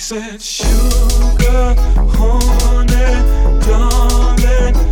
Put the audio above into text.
said, Sugar, honey, darling.